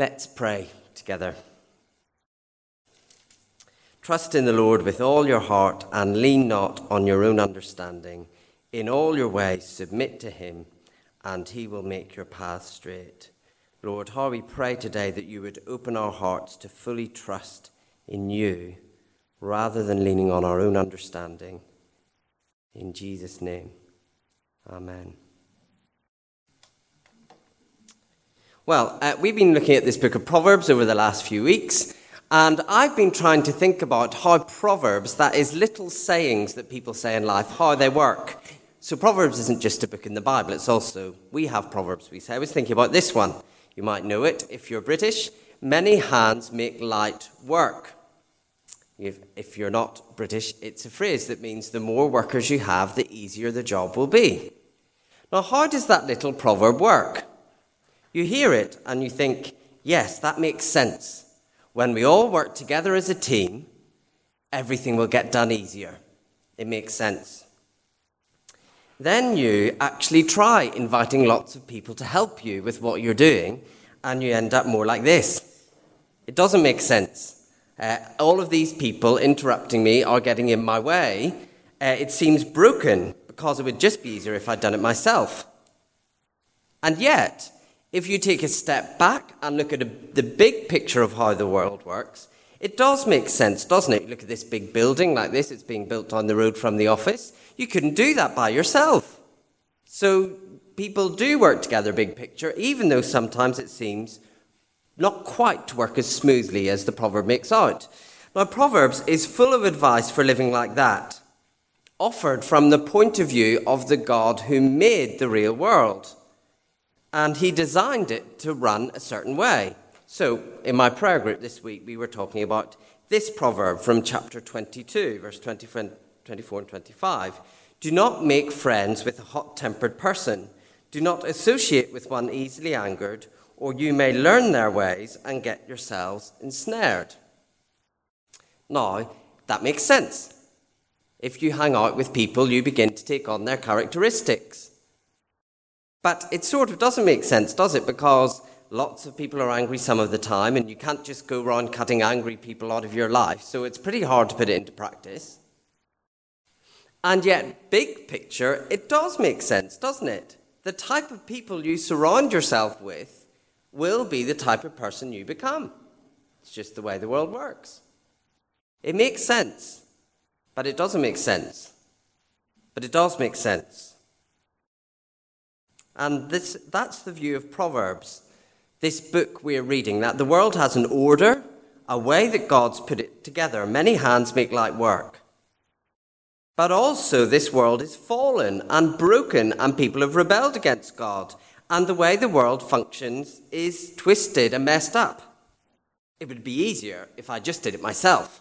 Let's pray together. Trust in the Lord with all your heart and lean not on your own understanding. In all your ways, submit to him, and he will make your path straight. Lord, how we pray today that you would open our hearts to fully trust in you rather than leaning on our own understanding. In Jesus' name, amen. Well, uh, we've been looking at this book of Proverbs over the last few weeks, and I've been trying to think about how Proverbs, that is, little sayings that people say in life, how they work. So, Proverbs isn't just a book in the Bible, it's also, we have Proverbs, we say. I was thinking about this one. You might know it if you're British. Many hands make light work. If, if you're not British, it's a phrase that means the more workers you have, the easier the job will be. Now, how does that little proverb work? You hear it and you think, yes, that makes sense. When we all work together as a team, everything will get done easier. It makes sense. Then you actually try inviting lots of people to help you with what you're doing, and you end up more like this. It doesn't make sense. Uh, all of these people interrupting me are getting in my way. Uh, it seems broken because it would just be easier if I'd done it myself. And yet, if you take a step back and look at a, the big picture of how the world works, it does make sense, doesn't it? Look at this big building like this, it's being built on the road from the office. You couldn't do that by yourself. So people do work together, big picture, even though sometimes it seems not quite to work as smoothly as the proverb makes out. Now, Proverbs is full of advice for living like that, offered from the point of view of the God who made the real world and he designed it to run a certain way. So, in my prayer group this week, we were talking about this proverb from chapter 22, verse 24 and 25. Do not make friends with a hot tempered person. Do not associate with one easily angered, or you may learn their ways and get yourselves ensnared. Now, that makes sense. If you hang out with people, you begin to take on their characteristics. But it sort of doesn't make sense, does it? Because lots of people are angry some of the time, and you can't just go around cutting angry people out of your life. So it's pretty hard to put it into practice. And yet, big picture, it does make sense, doesn't it? The type of people you surround yourself with will be the type of person you become. It's just the way the world works. It makes sense, but it doesn't make sense. But it does make sense. And this, that's the view of Proverbs, this book we're reading, that the world has an order, a way that God's put it together. Many hands make light work. But also, this world is fallen and broken, and people have rebelled against God. And the way the world functions is twisted and messed up. It would be easier if I just did it myself.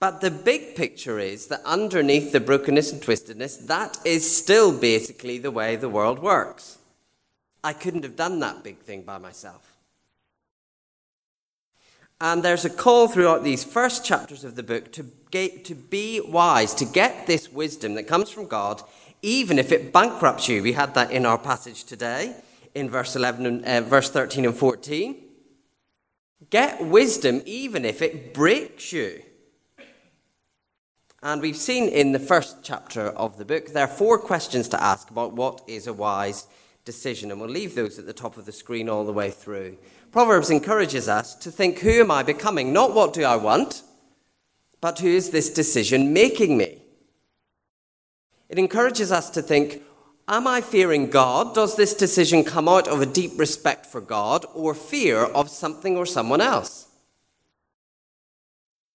But the big picture is that underneath the brokenness and twistedness, that is still basically the way the world works. I couldn't have done that big thing by myself. And there's a call throughout these first chapters of the book to, get, to be wise, to get this wisdom that comes from God, even if it bankrupts you. We had that in our passage today in verse, 11 and, uh, verse 13 and 14. Get wisdom even if it breaks you. And we've seen in the first chapter of the book, there are four questions to ask about what is a wise decision. And we'll leave those at the top of the screen all the way through. Proverbs encourages us to think who am I becoming? Not what do I want, but who is this decision making me? It encourages us to think Am I fearing God? Does this decision come out of a deep respect for God or fear of something or someone else?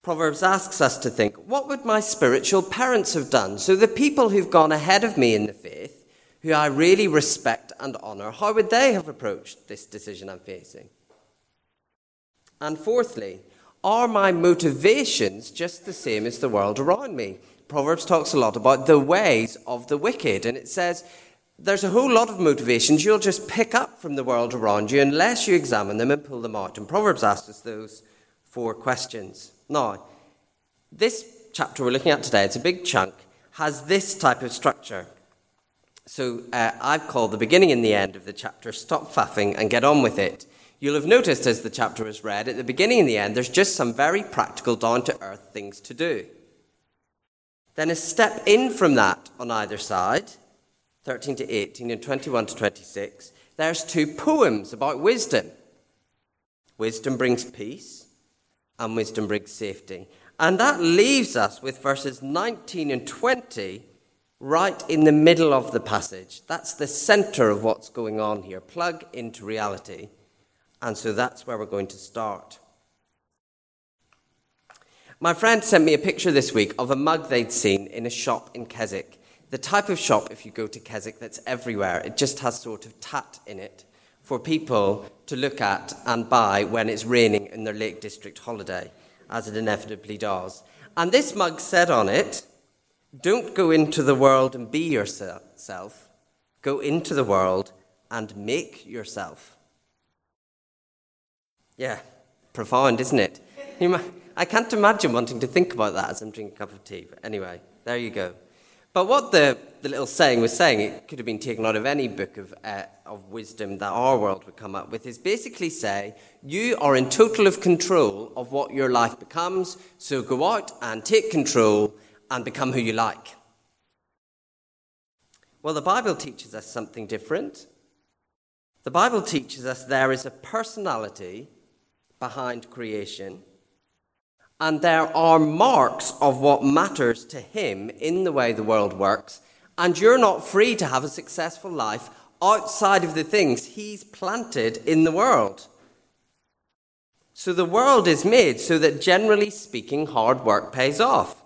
Proverbs asks us to think, what would my spiritual parents have done? So the people who've gone ahead of me in the faith, who I really respect and honour, how would they have approached this decision I'm facing? And fourthly, are my motivations just the same as the world around me? Proverbs talks a lot about the ways of the wicked, and it says there's a whole lot of motivations you'll just pick up from the world around you unless you examine them and pull them out. And Proverbs asks us those four questions. Now, this chapter we're looking at today, it's a big chunk, has this type of structure. So uh, I've called the beginning and the end of the chapter Stop Faffing and Get On With It. You'll have noticed as the chapter was read, at the beginning and the end, there's just some very practical, down to earth things to do. Then a step in from that on either side, 13 to 18 and 21 to 26, there's two poems about wisdom. Wisdom brings peace, and wisdom brings safety. And that leaves us with verses 19 and 20 right in the middle of the passage. That's the center of what's going on here. Plug into reality. And so that's where we're going to start. My friend sent me a picture this week of a mug they'd seen in a shop in Keswick. The type of shop, if you go to Keswick, that's everywhere. It just has sort of tat in it for people to look at and buy when it's raining in their Lake District holiday, as it inevitably does. And this mug said on it, Don't go into the world and be yourself, go into the world and make yourself. Yeah, profound, isn't it? I can't imagine wanting to think about that as I'm drinking a cup of tea. But anyway, there you go. But what the, the little saying was saying, it could have been taken out of any book of, uh, of wisdom that our world would come up with, is basically say, you are in total of control of what your life becomes, so go out and take control and become who you like. Well, the Bible teaches us something different. The Bible teaches us there is a personality behind creation and there are marks of what matters to him in the way the world works, and you're not free to have a successful life outside of the things he's planted in the world. So the world is made so that, generally speaking, hard work pays off.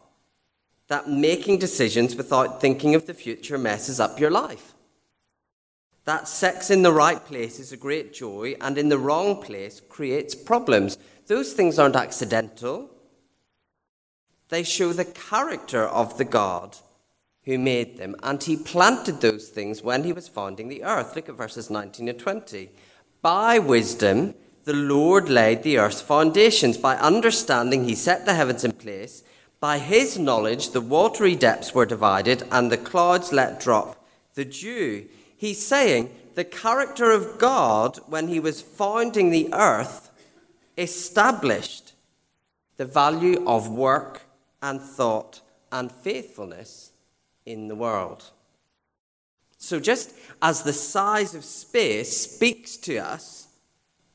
That making decisions without thinking of the future messes up your life. That sex in the right place is a great joy, and in the wrong place creates problems. Those things aren't accidental. They show the character of the God who made them, and he planted those things when he was founding the earth. Look at verses 19 and 20. By wisdom, the Lord laid the earth's foundations. By understanding, he set the heavens in place. By his knowledge, the watery depths were divided, and the clouds let drop the dew. He's saying the character of God, when he was founding the earth, established the value of work and thought and faithfulness in the world. So, just as the size of space speaks to us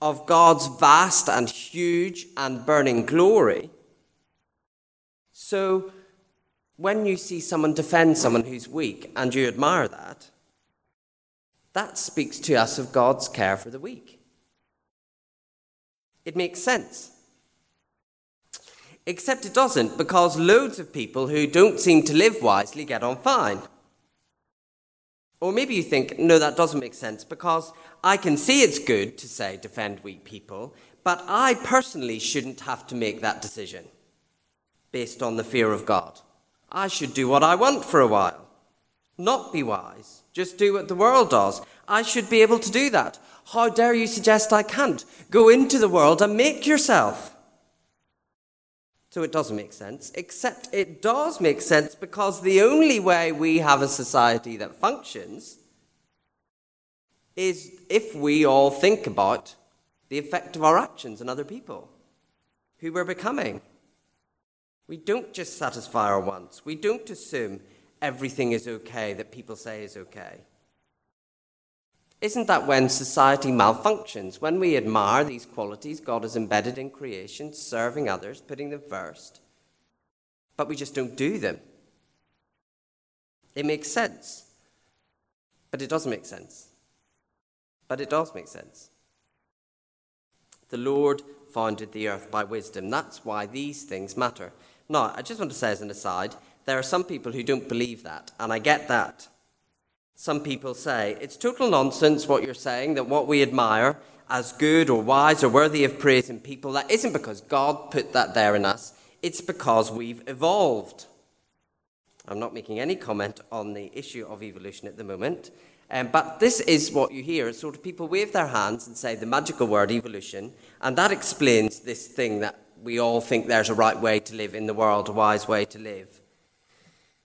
of God's vast and huge and burning glory, so when you see someone defend someone who's weak and you admire that, that speaks to us of God's care for the weak. It makes sense. Except it doesn't, because loads of people who don't seem to live wisely get on fine. Or maybe you think, no, that doesn't make sense, because I can see it's good to say defend weak people, but I personally shouldn't have to make that decision based on the fear of God. I should do what I want for a while, not be wise, just do what the world does. I should be able to do that. How dare you suggest I can't? Go into the world and make yourself. So it doesn't make sense, except it does make sense because the only way we have a society that functions is if we all think about the effect of our actions on other people, who we're becoming. We don't just satisfy our wants, we don't assume everything is okay that people say is okay. Isn't that when society malfunctions? When we admire these qualities God has embedded in creation, serving others, putting them first, but we just don't do them? It makes sense. But it doesn't make sense. But it does make sense. The Lord founded the earth by wisdom. That's why these things matter. Now, I just want to say as an aside, there are some people who don't believe that, and I get that. Some people say it's total nonsense what you're saying, that what we admire as good or wise or worthy of praise in people, that isn't because God put that there in us, it's because we've evolved. I'm not making any comment on the issue of evolution at the moment, um, but this is what you hear. Sort of people wave their hands and say the magical word evolution, and that explains this thing that we all think there's a right way to live in the world, a wise way to live.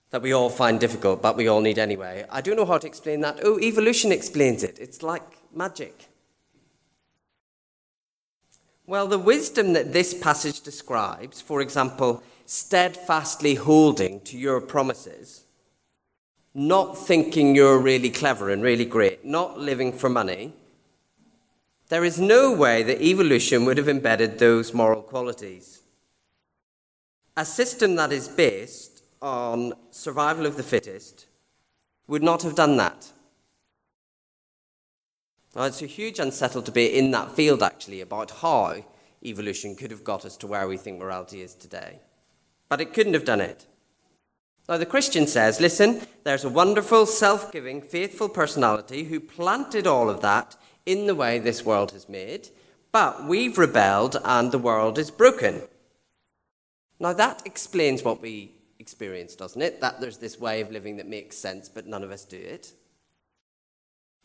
That we all find difficult, but we all need anyway. I don't know how to explain that. Oh, evolution explains it. It's like magic. Well, the wisdom that this passage describes, for example, steadfastly holding to your promises, not thinking you're really clever and really great, not living for money, there is no way that evolution would have embedded those moral qualities. A system that is based on survival of the fittest would not have done that. Now, it's a huge unsettled debate in that field, actually, about how evolution could have got us to where we think morality is today. But it couldn't have done it. Now, the Christian says, listen, there's a wonderful, self giving, faithful personality who planted all of that in the way this world has made, but we've rebelled and the world is broken. Now, that explains what we experience, doesn't it? That there's this way of living that makes sense, but none of us do it.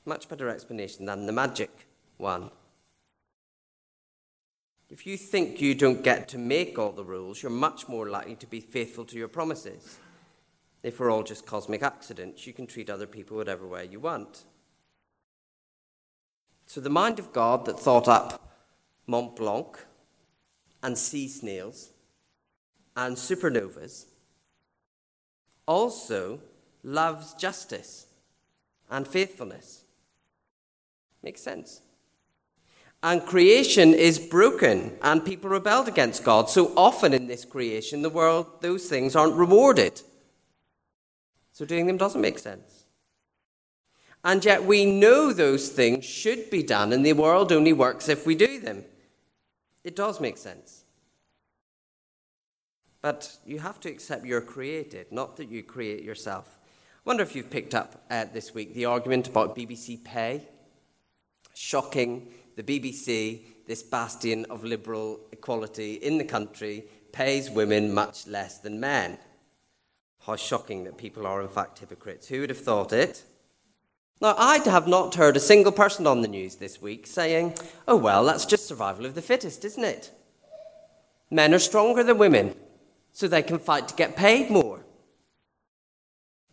Much better explanation than the magic one. If you think you don't get to make all the rules, you're much more likely to be faithful to your promises. If we're all just cosmic accidents, you can treat other people whatever way you want. So the mind of God that thought up Mont Blanc and sea snails and supernovas also loves justice and faithfulness. Makes sense. And creation is broken, and people rebelled against God. So often in this creation, the world, those things aren't rewarded. So doing them doesn't make sense. And yet we know those things should be done, and the world only works if we do them. It does make sense. But you have to accept you're created, not that you create yourself. I wonder if you've picked up uh, this week the argument about BBC pay. Shocking. The BBC, this bastion of liberal equality in the country, pays women much less than men. How shocking that people are, in fact, hypocrites. Who would have thought it? Now, I have not heard a single person on the news this week saying, oh, well, that's just survival of the fittest, isn't it? Men are stronger than women, so they can fight to get paid more.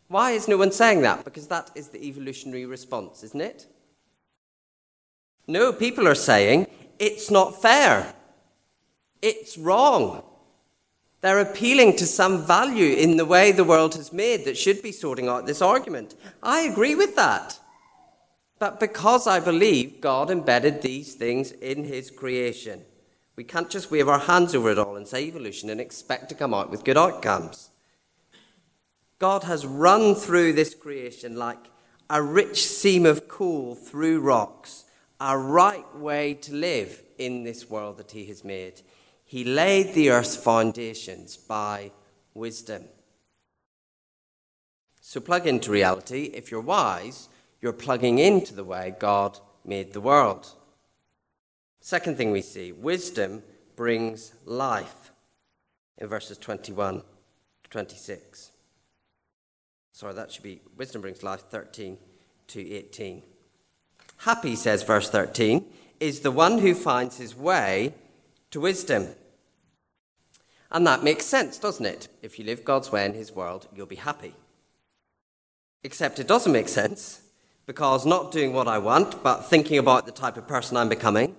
Why is no one saying that? Because that is the evolutionary response, isn't it? No, people are saying it's not fair. It's wrong. They're appealing to some value in the way the world has made that should be sorting out this argument. I agree with that. But because I believe God embedded these things in his creation, we can't just wave our hands over it all and say evolution and expect to come out with good outcomes. God has run through this creation like a rich seam of coal through rocks, a right way to live in this world that he has made. He laid the earth's foundations by wisdom. So plug into reality. If you're wise, you're plugging into the way God made the world. Second thing we see wisdom brings life in verses 21 to 26. Sorry, that should be wisdom brings life 13 to 18. Happy, says verse 13, is the one who finds his way to wisdom. And that makes sense, doesn't it? If you live God's way in His world, you'll be happy. Except it doesn't make sense because not doing what I want, but thinking about the type of person I'm becoming,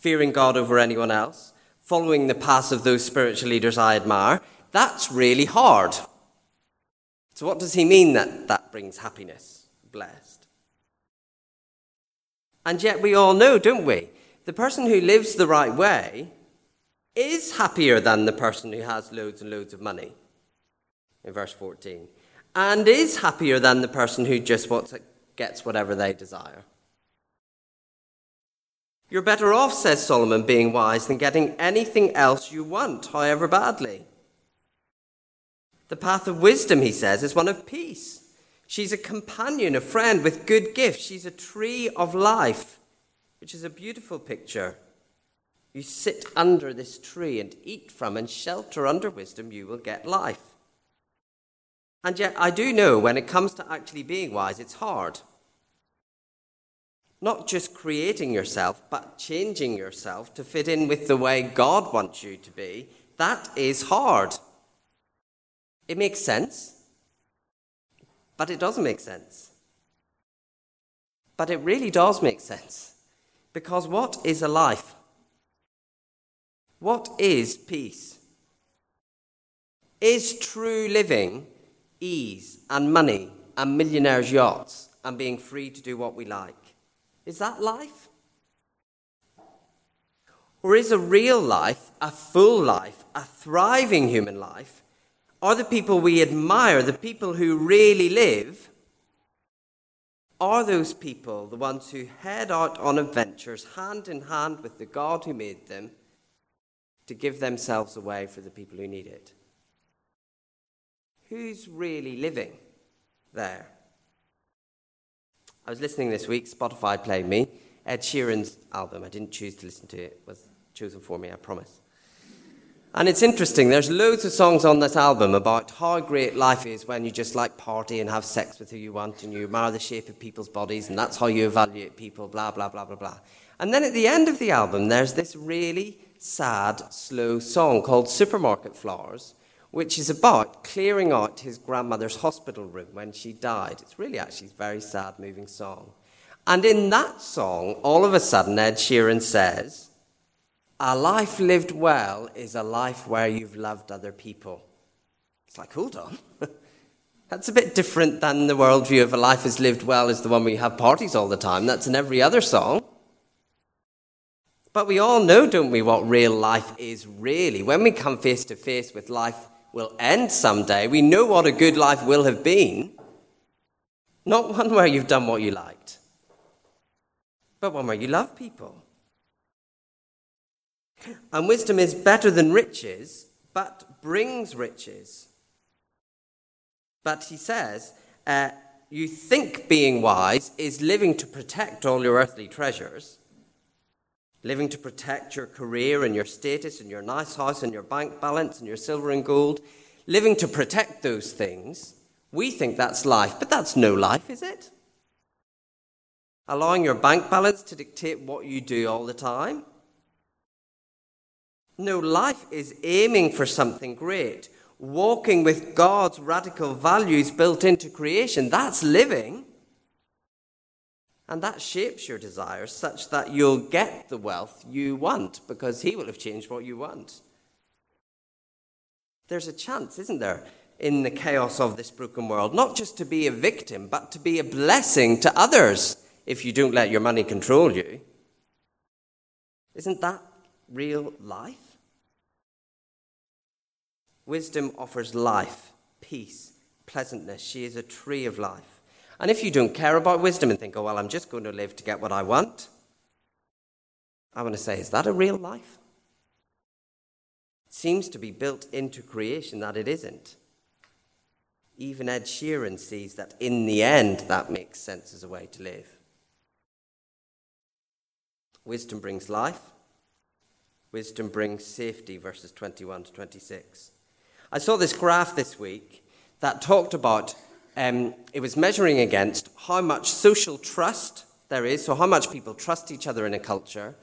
fearing God over anyone else, following the path of those spiritual leaders I admire, that's really hard. So, what does he mean that that brings happiness? Blessed. And yet, we all know, don't we? The person who lives the right way is happier than the person who has loads and loads of money, in verse 14, and is happier than the person who just wants, gets whatever they desire. You're better off, says Solomon, being wise than getting anything else you want, however badly. The path of wisdom, he says, is one of peace. She's a companion, a friend with good gifts. She's a tree of life, which is a beautiful picture you sit under this tree and eat from and shelter under wisdom, you will get life. And yet, I do know when it comes to actually being wise, it's hard. Not just creating yourself, but changing yourself to fit in with the way God wants you to be. That is hard. It makes sense. But it doesn't make sense. But it really does make sense. Because what is a life? What is peace? Is true living ease and money and millionaires' yachts and being free to do what we like? Is that life? Or is a real life, a full life, a thriving human life, are the people we admire, the people who really live, are those people the ones who head out on adventures hand in hand with the God who made them to give themselves away for the people who need it? Who's really living there? I was listening this week, Spotify played me Ed Sheeran's album. I didn't choose to listen to it, it was chosen for me, I promise. And it's interesting, there's loads of songs on this album about how great life is when you just like party and have sex with who you want and you admire the shape of people's bodies and that's how you evaluate people, blah, blah, blah, blah, blah. And then at the end of the album, there's this really sad, slow song called Supermarket Flowers, which is about clearing out his grandmother's hospital room when she died. It's really actually a very sad, moving song. And in that song, all of a sudden, Ed Sheeran says, A life lived well is a life where you've loved other people. It's like, hold on. That's a bit different than the worldview of a life is lived well is the one where you have parties all the time. That's in every other song. But we all know, don't we, what real life is really. When we come face to face with life will end someday. We know what a good life will have been. Not one where you've done what you liked, but one where you love people. And wisdom is better than riches, but brings riches. But he says, uh, you think being wise is living to protect all your earthly treasures living to protect your career and your status and your nice house and your bank balance and your silver and gold, living to protect those things, we think that's life, but that's no life, is it? Allowing your bank balance to dictate what you do all the time? No, life is aiming for something great, walking with God's radical values built into creation. That's living. And that shapes your desires such that you'll get the wealth you want because He will have changed what you want. There's a chance, isn't there, in the chaos of this broken world, not just to be a victim, but to be a blessing to others if you don't let your money control you. Isn't that real life? Wisdom offers life, peace, pleasantness. She is a tree of life. And if you don't care about wisdom and think, oh, well, I'm just going to live to get what I want, I want to say, is that a real life? It seems to be built into creation that it isn't. Even Ed Sheeran sees that in the end, that makes sense as a way to live. Wisdom brings life. Wisdom brings safety, verses 21 to 26. I saw this graph this week that talked about um, it was measuring against how much social trust there is, so how much people trust each other in a culture,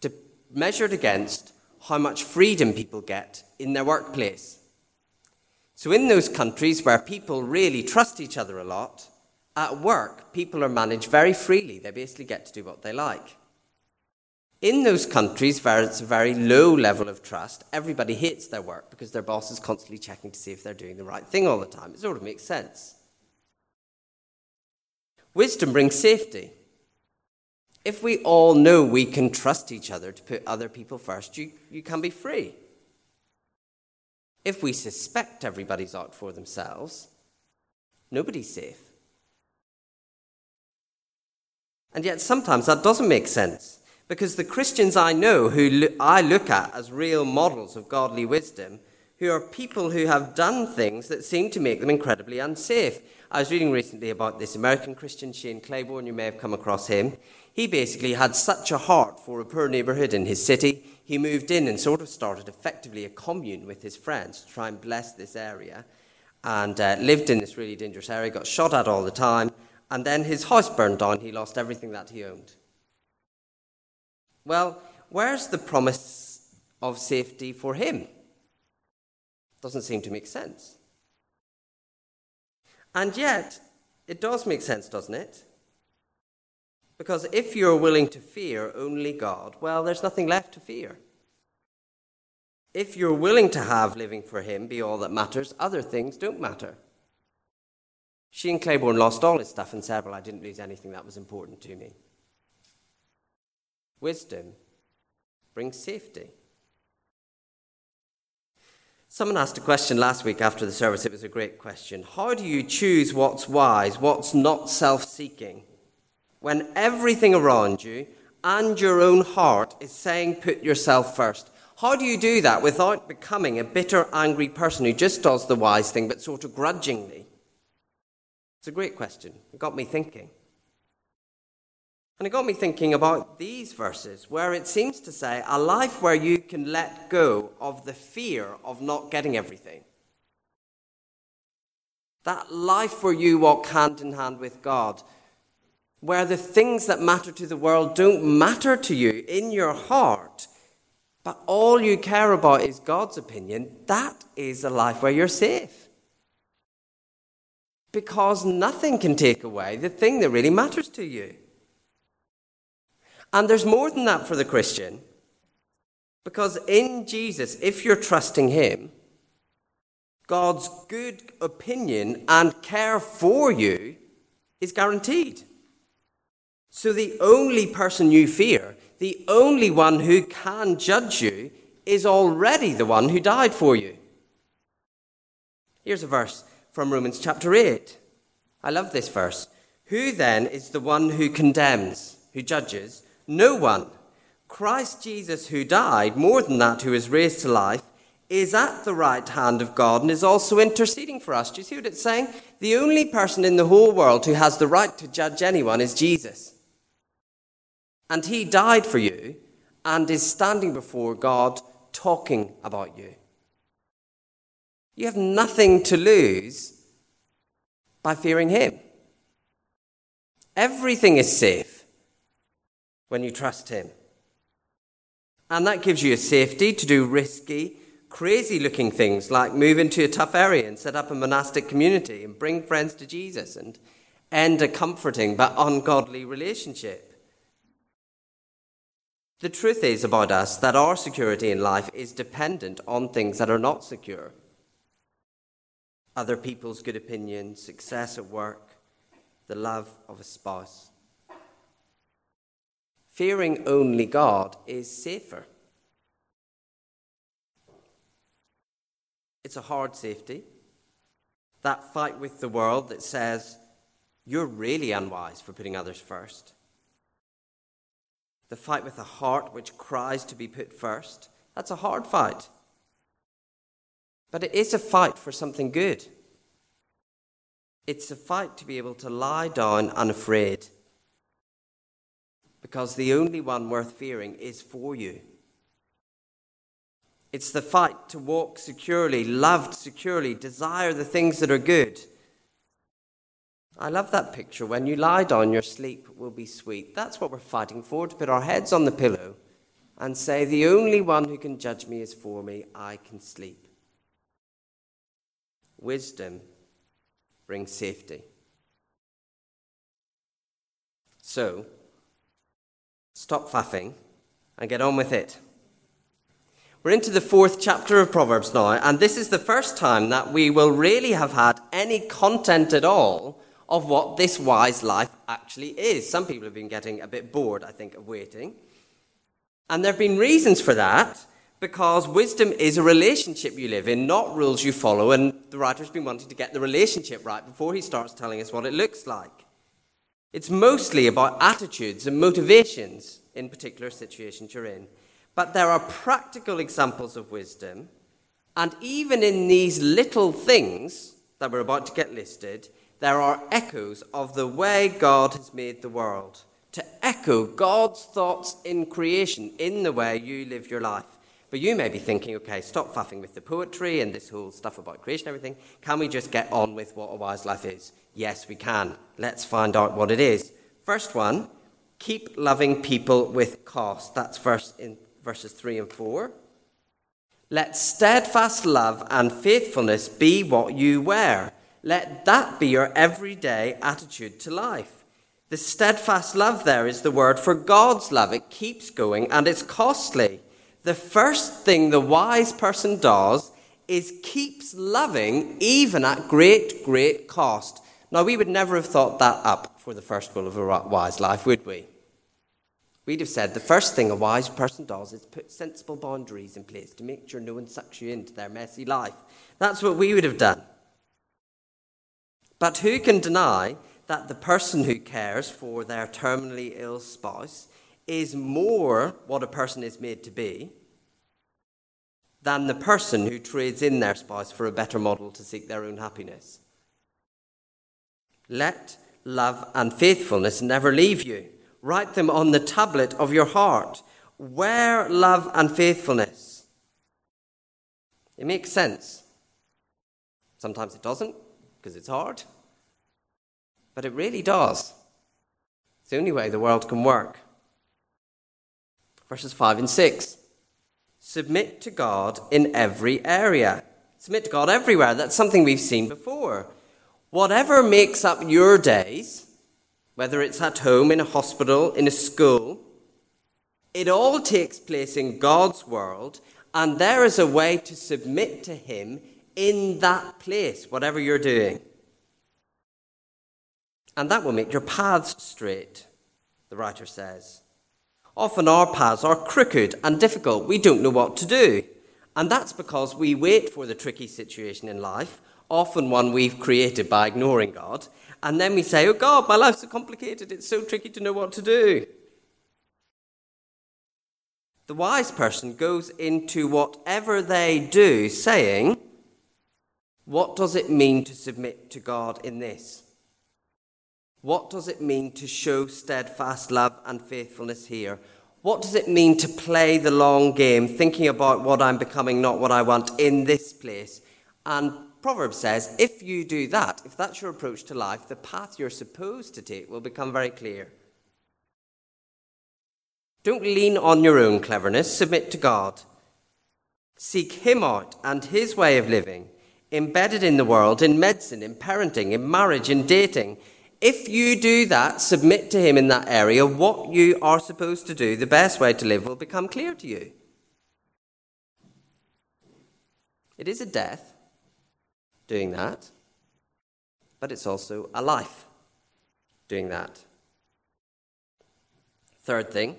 to measure it against how much freedom people get in their workplace. So, in those countries where people really trust each other a lot, at work, people are managed very freely. They basically get to do what they like. In those countries where it's a very low level of trust, everybody hates their work because their boss is constantly checking to see if they're doing the right thing all the time. It sort of makes sense. Wisdom brings safety. If we all know we can trust each other to put other people first, you, you can be free. If we suspect everybody's out for themselves, nobody's safe. And yet, sometimes that doesn't make sense because the Christians I know who I look at as real models of godly wisdom, who are people who have done things that seem to make them incredibly unsafe. I was reading recently about this American Christian, Shane Claiborne. You may have come across him. He basically had such a heart for a poor neighborhood in his city. He moved in and sort of started effectively a commune with his friends to try and bless this area and uh, lived in this really dangerous area, got shot at all the time, and then his house burned down. He lost everything that he owned. Well, where's the promise of safety for him? Doesn't seem to make sense. And yet, it does make sense, doesn't it? Because if you're willing to fear only God, well, there's nothing left to fear. If you're willing to have living for Him be all that matters, other things don't matter. Shane Claiborne lost all his stuff and said, Well, I didn't lose anything that was important to me. Wisdom brings safety. Someone asked a question last week after the service. It was a great question. How do you choose what's wise, what's not self seeking, when everything around you and your own heart is saying put yourself first? How do you do that without becoming a bitter, angry person who just does the wise thing but sort of grudgingly? It's a great question. It got me thinking. And it got me thinking about these verses where it seems to say a life where you can let go of the fear of not getting everything. That life where you walk hand in hand with God, where the things that matter to the world don't matter to you in your heart, but all you care about is God's opinion, that is a life where you're safe. Because nothing can take away the thing that really matters to you. And there's more than that for the Christian. Because in Jesus, if you're trusting Him, God's good opinion and care for you is guaranteed. So the only person you fear, the only one who can judge you, is already the one who died for you. Here's a verse from Romans chapter 8. I love this verse. Who then is the one who condemns, who judges? No one. Christ Jesus, who died, more than that, who is raised to life, is at the right hand of God and is also interceding for us. Do you see what it's saying? The only person in the whole world who has the right to judge anyone is Jesus. And he died for you and is standing before God talking about you. You have nothing to lose by fearing him. Everything is safe when you trust Him. And that gives you a safety to do risky, crazy looking things like move into a tough area and set up a monastic community and bring friends to Jesus and end a comforting but ungodly relationship. The truth is about us that our security in life is dependent on things that are not secure. Other people's good opinion, success at work, the love of a spouse. Fearing only God is safer. It's a hard safety. That fight with the world that says, you're really unwise for putting others first. The fight with a heart which cries to be put first. That's a hard fight. But it is a fight for something good. It's a fight to be able to lie down unafraid because the only one worth fearing is for you. It's the fight to walk securely, loved securely, desire the things that are good. I love that picture. When you lie down, your sleep will be sweet. That's what we're fighting for to put our heads on the pillow and say, The only one who can judge me is for me. I can sleep. Wisdom brings safety. So, Stop faffing and get on with it. We're into the fourth chapter of Proverbs now, and this is the first time that we will really have had any content at all of what this wise life actually is. Some people have been getting a bit bored, I think, of waiting. And there have been reasons for that, because wisdom is a relationship you live in, not rules you follow, and the writer's been wanting to get the relationship right before he starts telling us what it looks like. It's mostly about attitudes and motivations in particular situations you're in. But there are practical examples of wisdom, and even in these little things that we're about to get listed, there are echoes of the way God has made the world. To echo God's thoughts in creation in the way you live your life. But you may be thinking, okay, stop faffing with the poetry and this whole stuff about creation everything. Can we just get on with what a wise life is? Yes, we can. Let's find out what it is. First one, keep loving people with cost. That's verse in verses 3 and 4. Let steadfast love and faithfulness be what you wear. Let that be your everyday attitude to life. The steadfast love there is the word for God's love. It keeps going and it's costly. The first thing the wise person does is keeps loving even at great, great cost. Now, we would never have thought that up for the first rule of a wise life, would we? We'd have said the first thing a wise person does is put sensible boundaries in place to make sure no one sucks you into their messy life. That's what we would have done. But who can deny that the person who cares for their terminally ill spouse is more what a person is made to be than the person who trades in their spouse for a better model to seek their own happiness? Let love and faithfulness never leave you. Write them on the tablet of your heart. Wear love and faithfulness. It makes sense. Sometimes it doesn't, because it's hard. But it really does. It's the only way the world can work. Verses 5 and 6. Submit to God in every area. Submit to God everywhere. That's something we've seen before. Whatever makes up your days, whether it's at home, in a hospital, in a school, it all takes place in God's world, and there is a way to submit to Him in that place, whatever you're doing. And that will make your paths straight, the writer says. Often our paths are crooked and difficult. We don't know what to do. And that's because we wait for the tricky situation in life, often one we've created by ignoring God, and then we say, Oh God, my life's so complicated, it's so tricky to know what to do. The wise person goes into whatever they do saying, what does it mean to submit to God in this? What does it mean to show steadfast love and faithfulness here? What does it mean to play the long game, thinking about what I'm becoming, not what I want, in this place? And Proverbs says if you do that, if that's your approach to life, the path you're supposed to take will become very clear. Don't lean on your own cleverness, submit to God. Seek Him out and His way of living embedded in the world, in medicine, in parenting, in marriage, in dating. If you do that, submit to Him in that area, what you are supposed to do, the best way to live, will become clear to you. It is a death doing that, but it's also a life doing that. Third thing,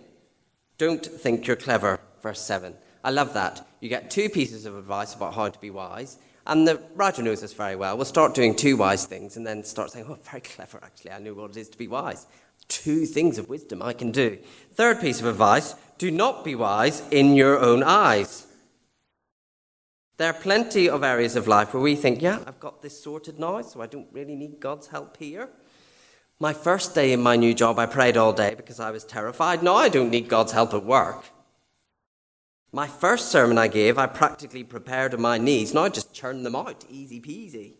don't think you're clever, verse 7. I love that. You get two pieces of advice about how to be wise. And the writer knows this very well. We'll start doing two wise things and then start saying, oh, very clever, actually. I know what it is to be wise. Two things of wisdom I can do. Third piece of advice do not be wise in your own eyes. There are plenty of areas of life where we think, yeah, I've got this sorted now, so I don't really need God's help here. My first day in my new job, I prayed all day because I was terrified. Now I don't need God's help at work. My first sermon I gave, I practically prepared on my knees. Now I just churn them out, easy peasy.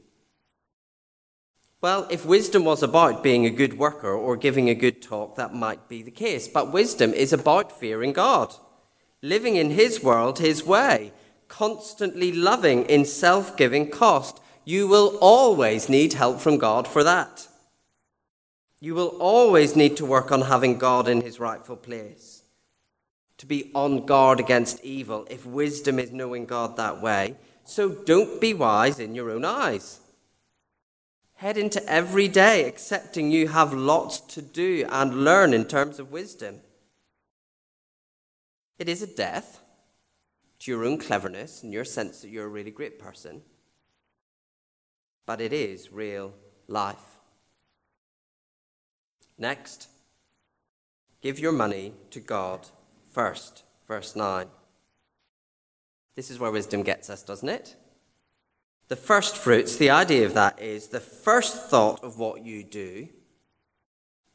Well, if wisdom was about being a good worker or giving a good talk, that might be the case. But wisdom is about fearing God, living in His world, His way, constantly loving in self giving cost. You will always need help from God for that. You will always need to work on having God in His rightful place to be on guard against evil if wisdom is knowing God that way. So don't be wise in your own eyes. Head into every day accepting you have lots to do and learn in terms of wisdom. It is a death to your own cleverness and your sense that you're a really great person, but it is real life. Next, give your money to God first. Verse 9. This is where wisdom gets us, doesn't it? The first fruits, the idea of that is the first thought of what you do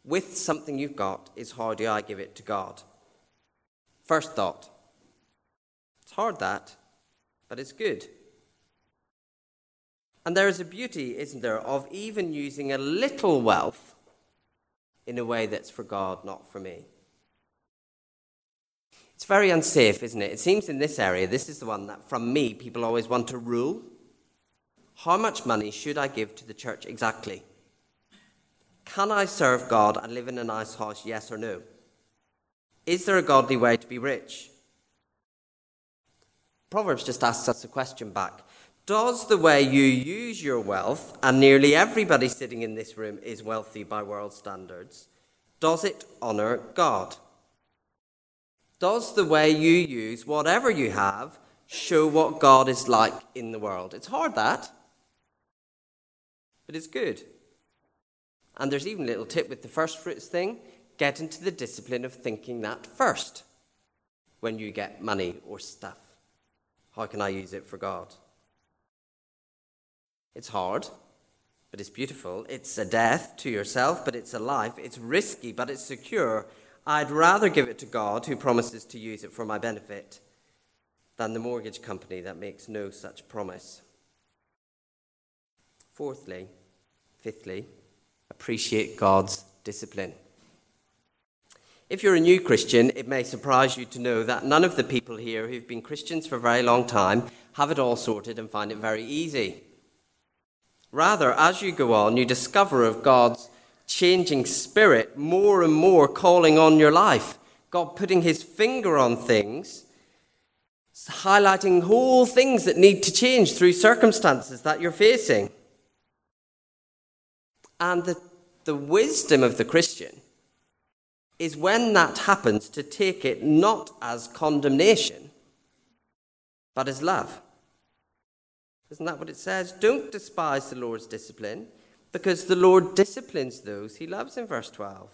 with something you've got is how do I give it to God? First thought. Hard that, but it's good. And there is a beauty, isn't there, of even using a little wealth in a way that's for God, not for me. It's very unsafe, isn't it? It seems in this area, this is the one that, from me, people always want to rule. How much money should I give to the church exactly? Can I serve God and live in a nice house, yes or no? Is there a godly way to be rich? Proverbs just asks us a question back. Does the way you use your wealth, and nearly everybody sitting in this room is wealthy by world standards, does it honour God? Does the way you use whatever you have show what God is like in the world? It's hard that, but it's good. And there's even a little tip with the first fruits thing get into the discipline of thinking that first when you get money or stuff. How can I use it for God? It's hard, but it's beautiful. It's a death to yourself, but it's a life. It's risky, but it's secure. I'd rather give it to God, who promises to use it for my benefit, than the mortgage company that makes no such promise. Fourthly, fifthly, appreciate God's discipline. If you're a new Christian, it may surprise you to know that none of the people here who've been Christians for a very long time have it all sorted and find it very easy. Rather, as you go on, you discover of God's changing spirit more and more calling on your life. God putting his finger on things, highlighting whole things that need to change through circumstances that you're facing. And the, the wisdom of the Christian is when that happens to take it not as condemnation, but as love. Isn't that what it says? Don't despise the Lord's discipline, because the Lord disciplines those he loves in verse 12.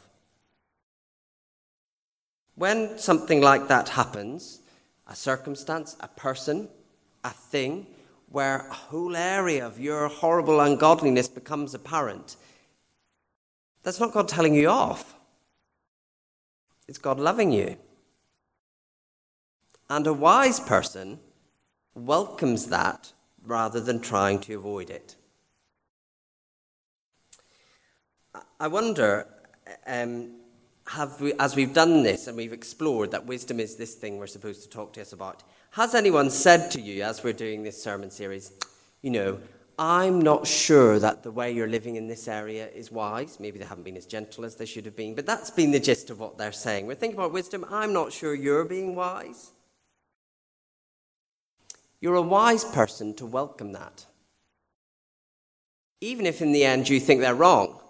When something like that happens, a circumstance, a person, a thing, where a whole area of your horrible ungodliness becomes apparent, that's not God telling you off. It's God loving you. And a wise person welcomes that rather than trying to avoid it. I wonder, um, have we, as we've done this and we've explored that wisdom is this thing we're supposed to talk to us about, has anyone said to you as we're doing this sermon series, you know, I'm not sure that the way you're living in this area is wise. Maybe they haven't been as gentle as they should have been, but that's been the gist of what they're saying. We're thinking about wisdom. I'm not sure you're being wise. You're a wise person to welcome that. Even if in the end you think they're wrong,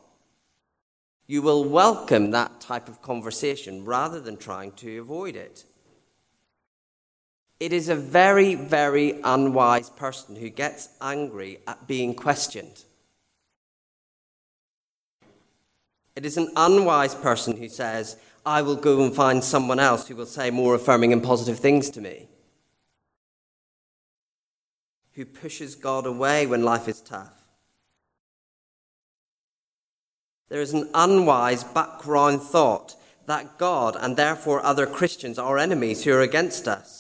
you will welcome that type of conversation rather than trying to avoid it. It is a very, very unwise person who gets angry at being questioned. It is an unwise person who says, I will go and find someone else who will say more affirming and positive things to me. Who pushes God away when life is tough. There is an unwise background thought that God and therefore other Christians are enemies who are against us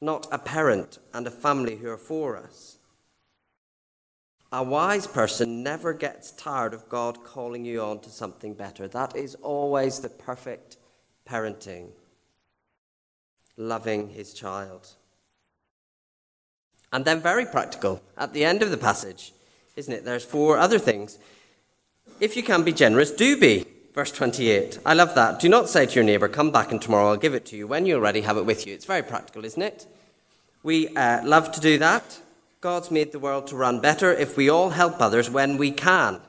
not a parent and a family who are for us. A wise person never gets tired of God calling you on to something better. That is always the perfect parenting, loving his child. And then, very practical, at the end of the passage, isn't it? There's four other things. If you can be generous, do be. Verse 28. I love that. Do not say to your neighbor, Come back and tomorrow I'll give it to you. When you already have it with you. It's very practical, isn't it? We uh, love to do that. God's made the world to run better if we all help others when we can.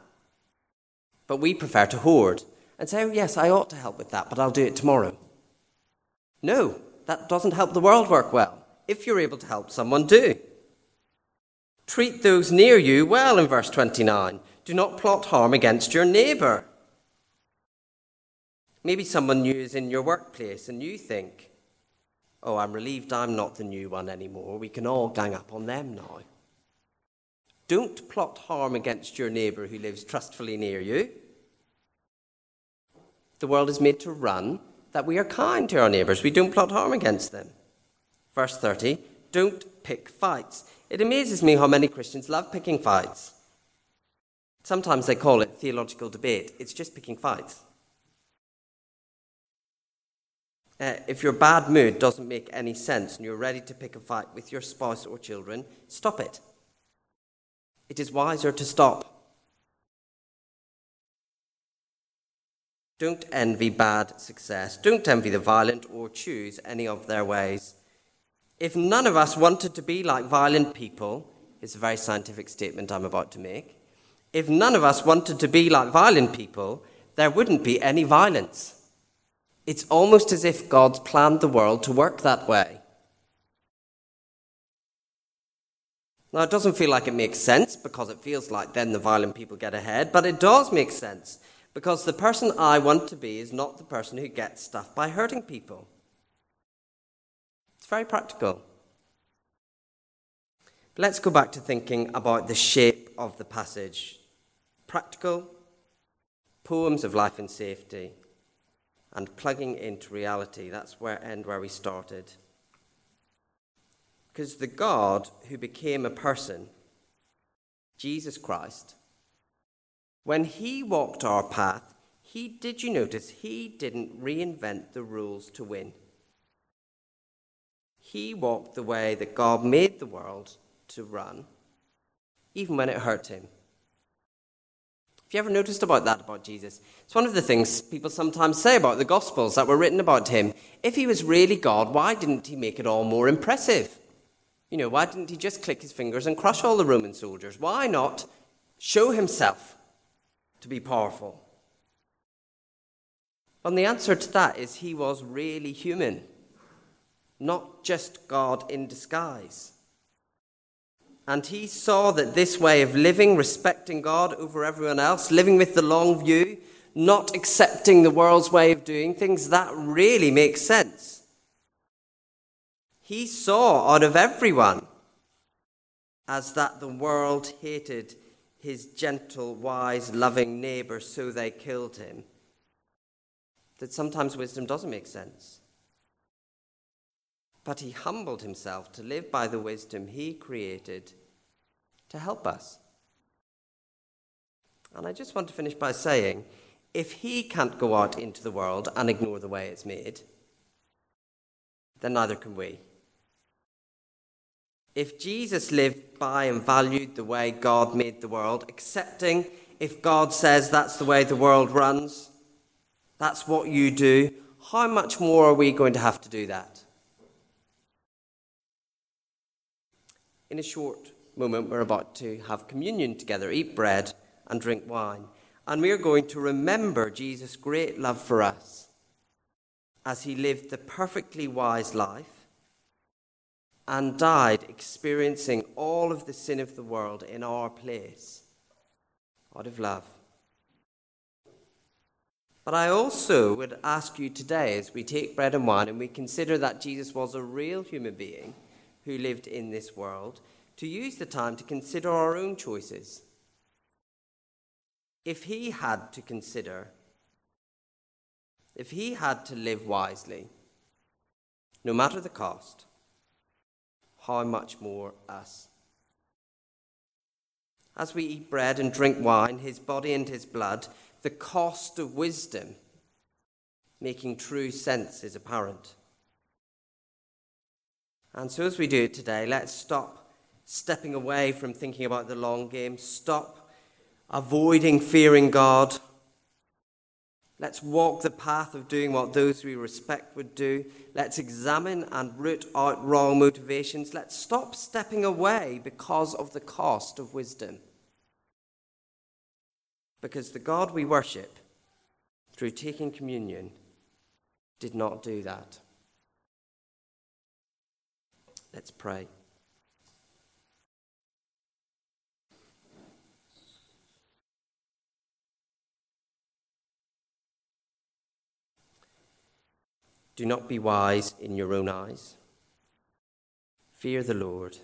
But we prefer to hoard and say, oh, yes, I ought to help with that, but I'll do it tomorrow. No, that doesn't help the world work well. If you're able to help someone, do. Treat those near you well in verse 29. Do not plot harm against your neighbour. Maybe someone new is in your workplace and you think, oh, I'm relieved I'm not the new one anymore. We can all gang up on them now. Don't plot harm against your neighbour who lives trustfully near you. The world is made to run that we are kind to our neighbours. We don't plot harm against them. Verse 30 don't pick fights. It amazes me how many Christians love picking fights. Sometimes they call it theological debate. It's just picking fights. Uh, if your bad mood doesn't make any sense and you're ready to pick a fight with your spouse or children, stop it. It is wiser to stop. Don't envy bad success. Don't envy the violent or choose any of their ways. If none of us wanted to be like violent people, it's a very scientific statement I'm about to make. If none of us wanted to be like violent people, there wouldn't be any violence. It's almost as if God's planned the world to work that way. Now, it doesn't feel like it makes sense because it feels like then the violent people get ahead, but it does make sense because the person I want to be is not the person who gets stuff by hurting people. It's very practical. Let's go back to thinking about the shape of the passage. Practical, poems of life and safety, and plugging into reality. That's where end where we started. Because the God who became a person, Jesus Christ, when he walked our path, he did you notice he didn't reinvent the rules to win. He walked the way that God made the world to run, even when it hurt him. Have you ever noticed about that about Jesus? It's one of the things people sometimes say about the Gospels that were written about him. If he was really God, why didn't he make it all more impressive? You know, why didn't he just click his fingers and crush all the Roman soldiers? Why not show himself to be powerful? And the answer to that is he was really human, not just God in disguise. And he saw that this way of living, respecting God over everyone else, living with the long view, not accepting the world's way of doing things, that really makes sense. He saw out of everyone as that the world hated his gentle, wise, loving neighbor, so they killed him. That sometimes wisdom doesn't make sense. But he humbled himself to live by the wisdom he created to help us. And I just want to finish by saying if he can't go out into the world and ignore the way it's made, then neither can we. If Jesus lived by and valued the way God made the world, accepting if God says that's the way the world runs, that's what you do, how much more are we going to have to do that? In a short moment, we're about to have communion together, eat bread and drink wine. And we're going to remember Jesus' great love for us as he lived the perfectly wise life and died experiencing all of the sin of the world in our place out of love. But I also would ask you today, as we take bread and wine and we consider that Jesus was a real human being who lived in this world, to use the time to consider our own choices. If he had to consider, if he had to live wisely, no matter the cost, how much more us? As we eat bread and drink wine, his body and his blood, the cost of wisdom, making true sense, is apparent. And so, as we do today, let's stop stepping away from thinking about the long game. Stop avoiding fearing God. Let's walk the path of doing what those we respect would do. Let's examine and root out wrong motivations. Let's stop stepping away because of the cost of wisdom. Because the God we worship through taking communion did not do that. Let's pray. Do not be wise in your own eyes. Fear the Lord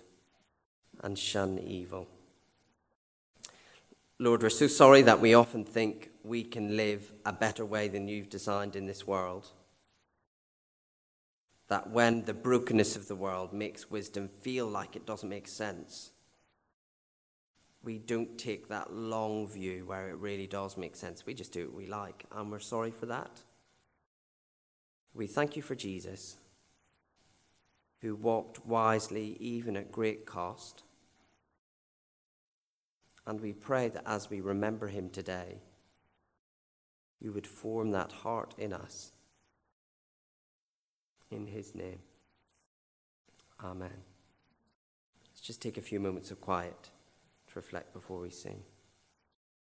and shun evil. Lord, we're so sorry that we often think we can live a better way than you've designed in this world. That when the brokenness of the world makes wisdom feel like it doesn't make sense, we don't take that long view where it really does make sense. We just do what we like, and we're sorry for that. We thank you for Jesus, who walked wisely even at great cost. And we pray that as we remember him today, you would form that heart in us. In his name. Amen. Let's just take a few moments of quiet to reflect before we sing.